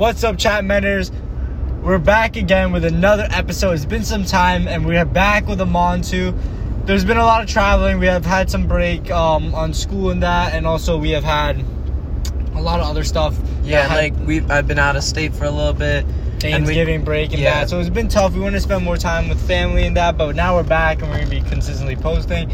What's up, chat menners? We're back again with another episode. It's been some time, and we are back with a Montu. There's been a lot of traveling. We have had some break um, on school and that, and also we have had a lot of other stuff. Yeah, had like we I've been out of state for a little bit. and we- Thanksgiving break and yeah. that. So it's been tough. We want to spend more time with family and that, but now we're back and we're gonna be consistently posting.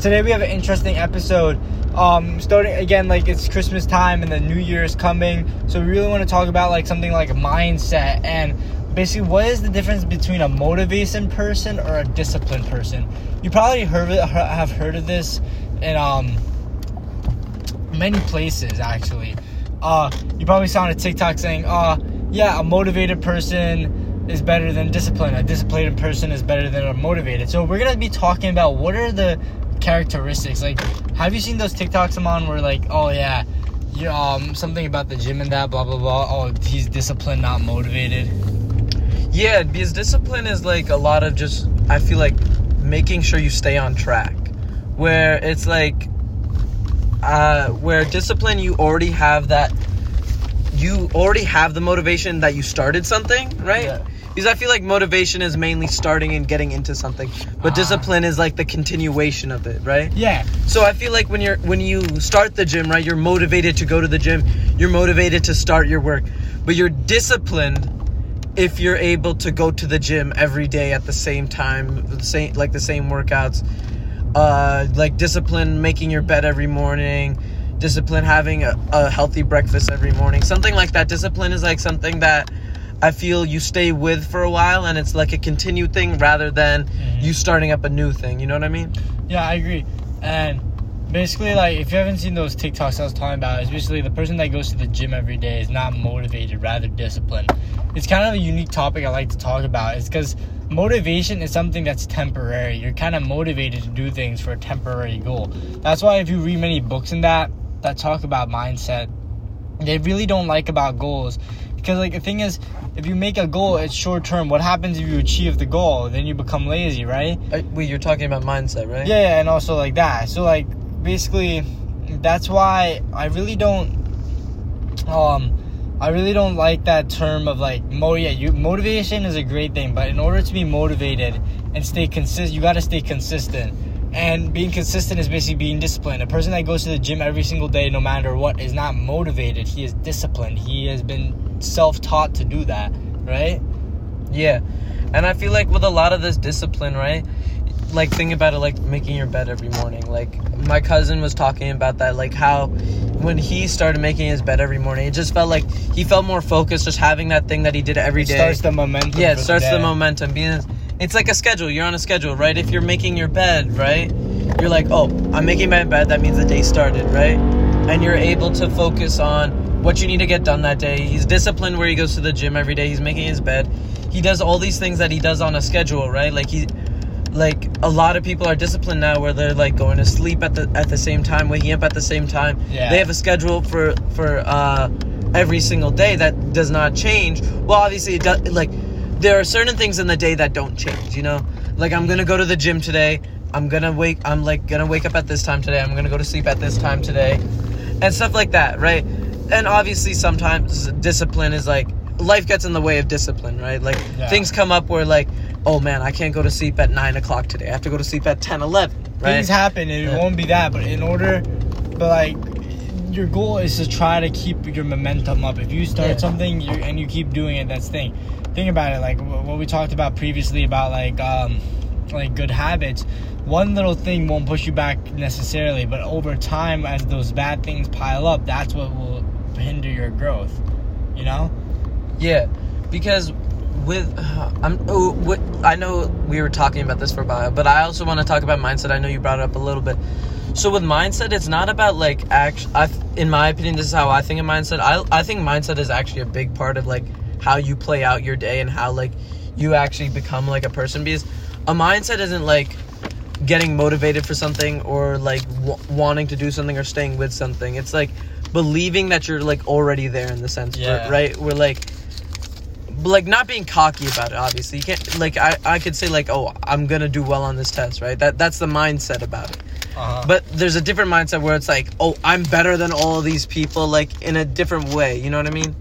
Today we have an interesting episode. Um, starting again, like it's Christmas time and the New Year is coming, so we really want to talk about like something like mindset and basically what is the difference between a motivation person or a disciplined person. You probably heard have heard of this in um many places actually. Uh, you probably saw on a TikTok saying, "Uh, yeah, a motivated person is better than disciplined. A disciplined person is better than a motivated." So we're gonna be talking about what are the characteristics. Like, have you seen those TikToks I'm on where like, oh yeah, you um something about the gym and that, blah blah blah. Oh, he's disciplined, not motivated. Yeah, because discipline is like a lot of just I feel like making sure you stay on track. Where it's like uh where discipline you already have that you already have the motivation that you started something, right? Yeah. Because I feel like motivation is mainly starting and getting into something, but Ah. discipline is like the continuation of it, right? Yeah, So I feel like when you're when you start the gym, right, you're motivated to go to the gym, you're motivated to start your work, but you're disciplined if you're able to go to the gym every day at the same time, the same like the same workouts, uh, like discipline making your bed every morning, discipline having a, a healthy breakfast every morning, something like that. Discipline is like something that I feel you stay with for a while, and it's like a continued thing rather than Mhm. you starting up a new thing. You know what I mean? Yeah, I agree. And basically, like, if you haven't seen those TikToks I was talking about, it's basically the person that goes to the gym every day is not motivated, rather disciplined. It's kind of a unique topic I like to talk about. It's because motivation is something that's temporary. You're kind of motivated to do things for a temporary goal. That's why if you read many books in that that talk about mindset, they really don't like about goals because like the thing is if you make a goal it's short term what happens if you achieve the goal then you become lazy right Uh, Wait, you're talking about mindset, right? yeah, yeah, and also like that. So like basically, that's why I really don't. Um, I really don't like that term of like mo. Yeah, you motivation is a great thing, but in order to be motivated and stay consistent, you got to stay consistent. And being consistent is basically being disciplined. A person that goes to the gym every single day, no matter what, is not motivated. He is disciplined. He has been self-taught to do that, right? Yeah. And I feel like with a lot of this discipline, right? Like think about it like making your bed every morning. Like my cousin was talking about that like how when he started making his bed every morning, it just felt like he felt more focused just having that thing that he did every It day. starts the momentum. yeah, it starts the day. momentum being it's like a schedule. You're on a schedule, right? If you're making your bed, right? You're like, "Oh, I'm making my bed. That means the day started, right?" And you're able to focus on what you need to get done that day. He's disciplined where he goes to the gym every day. He's making his bed. He does all these things that he does on a schedule, right? Like he like a lot of people are disciplined now where they're like going to sleep at the at the same time, waking up at the same time. Yeah. They have a schedule for for uh every single day that does not change. Well, obviously it does like there are certain things in the day that don't change, you know? Like I'm to go to the gym today. I'm to wake I'm like to wake up at this time today. I'm to go to sleep at this time today. And stuff like that, right? And obviously sometimes discipline is like life gets in the way of discipline, right? Like Yeah. things come up where like, oh man, I can't go to sleep at nine o'clock today. I have to go to sleep at 10, 11, right? things happen and it won't be that but in order but like your goal is to try to keep your momentum up if you start Yeah. something you, and you keep doing it that's thing think about it like what we talked about previously about like um like good habits one little thing won't push you back necessarily but over time as those bad things pile up that's what will hinder your growth you know Yeah, because with I'm oh, what, I know we were talking about this for a while, but I also want to talk about mindset. I know you brought it up a little bit. So with mindset, it's not about like act. I, in my opinion, this is how I think of mindset. I I think mindset is actually a big part of like how you play out your day and how like you actually become like a person. Because a mindset isn't like getting motivated for something or like w- wanting to do something or staying with something. It's like believing that you're like already there in the sense, Yeah. right? We're like like not being cocky about it obviously you can't like I, I could say like oh i'm gonna do well on this test right that that's the mindset about it uh-huh. but there's a different mindset where it's like oh i'm better than all of these people like in a different way you know what i mean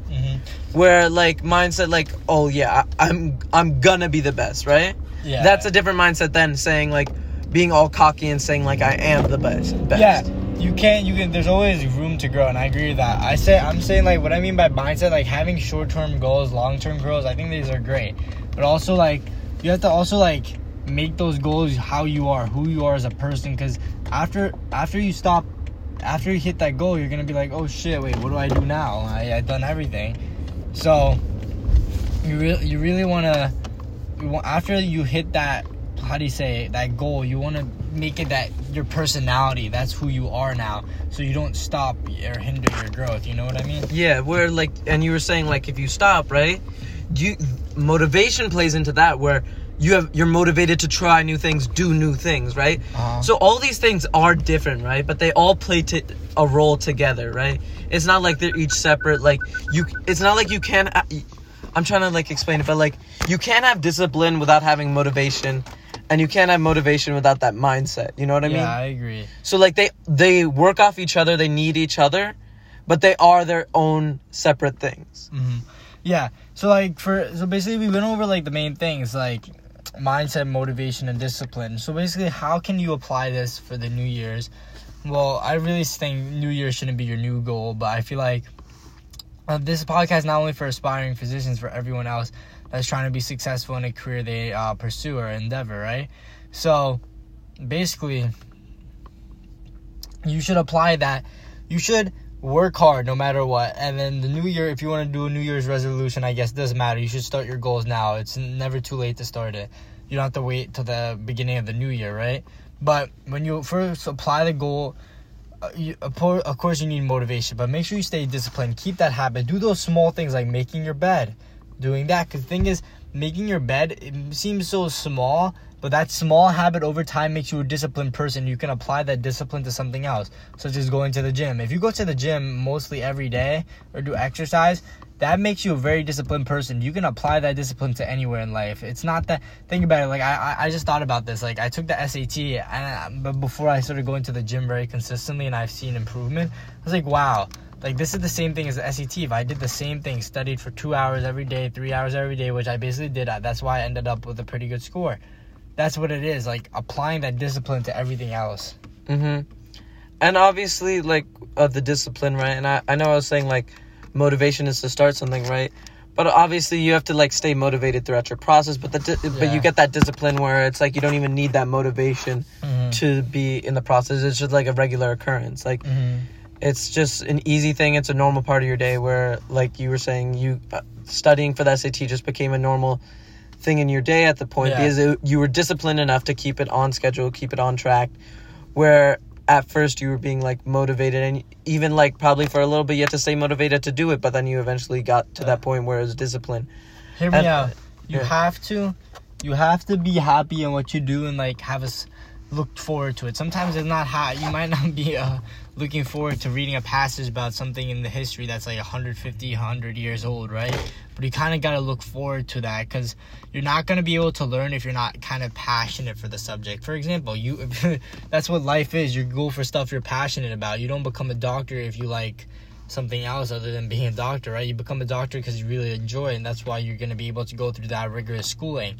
where like mindset like oh yeah I, i'm i'm gonna be the best right Yeah. that's a different mindset than saying like being all cocky and saying like i am the best best Yeah, you can't. You can. There's always room to grow, and I agree with that. I say, I'm saying like what I mean by mindset, like having short-term goals, long-term goals. I think these are great, but also like you have to also like make those goals how you are, who you are as a person. Because after after you stop, after you hit that goal, you're gonna be like, oh shit, wait, what do I do now? I I done everything. So you really you really want, after you hit that how do you say it, that goal you want to make it that your personality that's who you are now. So you don't stop or hinder your growth you know what i mean? Yeah where like and you were saying like if you stop right you motivation plays into that where you have you're motivated to try new things do new things right? Uh-huh. so all these things are different right? But they all play to a role together right? It's not like they're each separate like you it's not like you can i'm trying to like explain it but like you can't have discipline without having motivation and you can't have motivation without that mindset you know what i yeah mean? Yeah, i agree. So like they they work off each other they need each other but they are their own separate things. Hmm yeah so like for so basically we went over like the main things like mindset motivation and discipline. So basically how can you apply this for the new year's? Well i really think new year shouldn't be your new goal but i feel like uh, this podcast not only for aspiring physicians for everyone else that's trying to be successful in a career they uh, pursue or endeavor right? So basically you should apply that. You should work hard no matter what. And then the new year if you want to do a new year's resolution i guess doesn't matter. You should start your goals now. It's never too late to start it. You don't have to wait till the beginning of the new year right? But when you first apply the goal uh, you, of course you need motivation but make sure you stay disciplined. Keep that habit. Do those small things like making your bed doing that. Because the thing is making your bed seems so small but that small habit over time makes you a disciplined person. You can apply that discipline to something else such as going to the gym. If you go to the gym mostly every day or do exercise that makes you a very disciplined person. You can apply that discipline to anywhere in life. It's not that think about it like i i I just thought about this. Like i took the sat and but before i started going to the gym very consistently and i've seen improvement i was like wow. Like this is the same thing as the SAT. If I did the same thing, studied for two hours every day, three hours every day, which I basically did, uh, that's why I ended up with a pretty good score. That's what it is. Like applying that discipline to everything else. mm-hmm and obviously like uh, the discipline right and I, I know i was saying like motivation is to start something right but obviously you have to like stay motivated throughout your process but the di- but you get that discipline where it's like you don't even need that motivation Mm-hmm. to be in the process it's just like a regular occurrence like Mm-hmm. It's just an easy thing it's a normal part of your day where like you were saying you uh, studying for the sat just became a normal thing in your day at the point Yeah. because it, you were disciplined enough to keep it on schedule keep it on track where at first you were being like motivated and even like probably for a little bit you had to stay motivated to do it but then you eventually got to Yeah. that point where it was discipline Hear me And- out. You yeah. have to, you have to be happy in what you do and like have us look forward to it. Sometimes it's not hot. You might not be uh, looking forward to reading a passage about something in the history that's like 150, 100 years old, right? But you kind of got to look forward to that because you're not going to be able to learn if you're not kind of passionate for the subject. For example, you that's what life is. You go for stuff you're passionate about. You don't become a doctor if you like something else other than being a doctor, right? You become a doctor because you really enjoy it, and that's why you're going to be able to go through that rigorous schooling.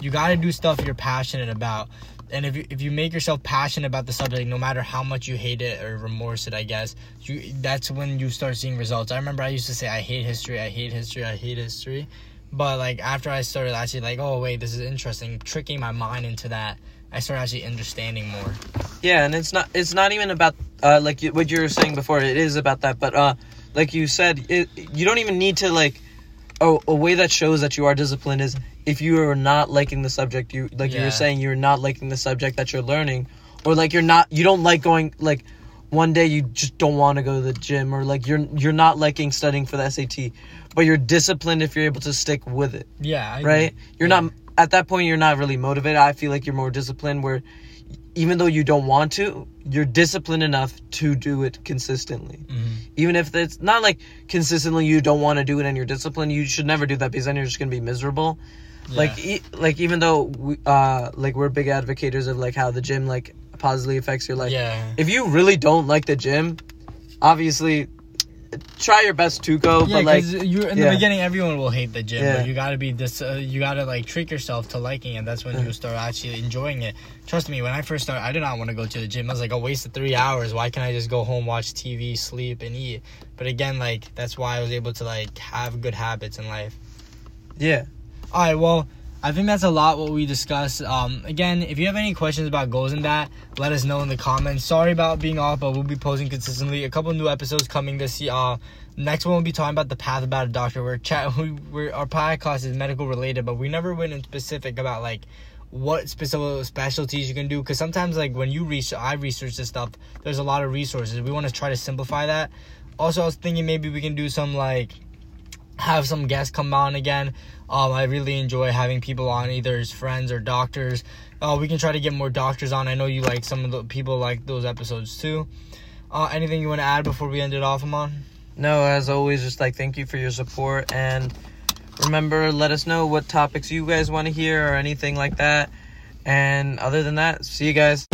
You got to do stuff you're passionate about. And if you, if you make yourself passionate about the subject, no matter how much you hate it or remorse it, I guess, you that's when you start seeing results. I remember I used to say, I hate history, I hate history, I hate history. But like after I started actually like, oh wait, this is interesting, tricking my mind into that, I started actually understanding more. yeah and it's not it's not even about uh like you, what you were saying before it is about that but uh like you said it, you don't even need to like a, a way that shows that you are disciplined is if you are not liking the subject you like you were saying you're not liking the subject that you're learning or like you're not you don't like going like one day you just don't want to go to the gym or like you're you're not liking studying for the SAT but you're disciplined if you're able to stick with it Yeah, I right you're Yeah. not at that point you're not really motivated. I feel like you're more disciplined where even though you don't want to you're disciplined enough to do it consistently. Mhm. even if it's not like consistently you don't want to do it and you're disciplined you should never do that because then you're just going to be miserable. Like e- like even though we, uh like we're big advocates of like how the gym like positively affects your life. Yeah. if you really don't like the gym obviously try your best to go, Yeah, but like you in the yeah. beginning, everyone will hate the gym, Yeah. but you gotta be this. Uh, you gotta like trick yourself to liking it. That's when you start actually enjoying it. Trust me, when I first started, I did not want to go to the gym. I was like, a waste of three hours. Why can't I just go home, watch TV, sleep, and eat? But again, like that's why I was able to like have good habits in life. yeah. All right, well, I think that's a lot what we discussed. Um, again, if you have any questions about goals and that, let us know in the comments. Sorry about being off, but we'll be posting consistently. A couple new episodes coming this year. Uh, next one we'll be talking about the path about a doctor. We're chat. We, we're, our podcast is medical related, but we never went in specific about like what specific specialties you can do. Because sometimes like when you research, I research this stuff. There's a lot of resources. We want to try to simplify that. Also, I was thinking maybe we can do some like have some guests come on again. Um, I really enjoy having people on, either as friends or doctors. Uh, we can try to get more doctors on. I know you like some of the people like those episodes too. Uh, anything you want to add before we end it off, Amon? No, as always, just like thank you for your support and remember, let us know what topics you guys want to hear or anything like that. And other than that, see you guys.